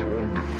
surrender.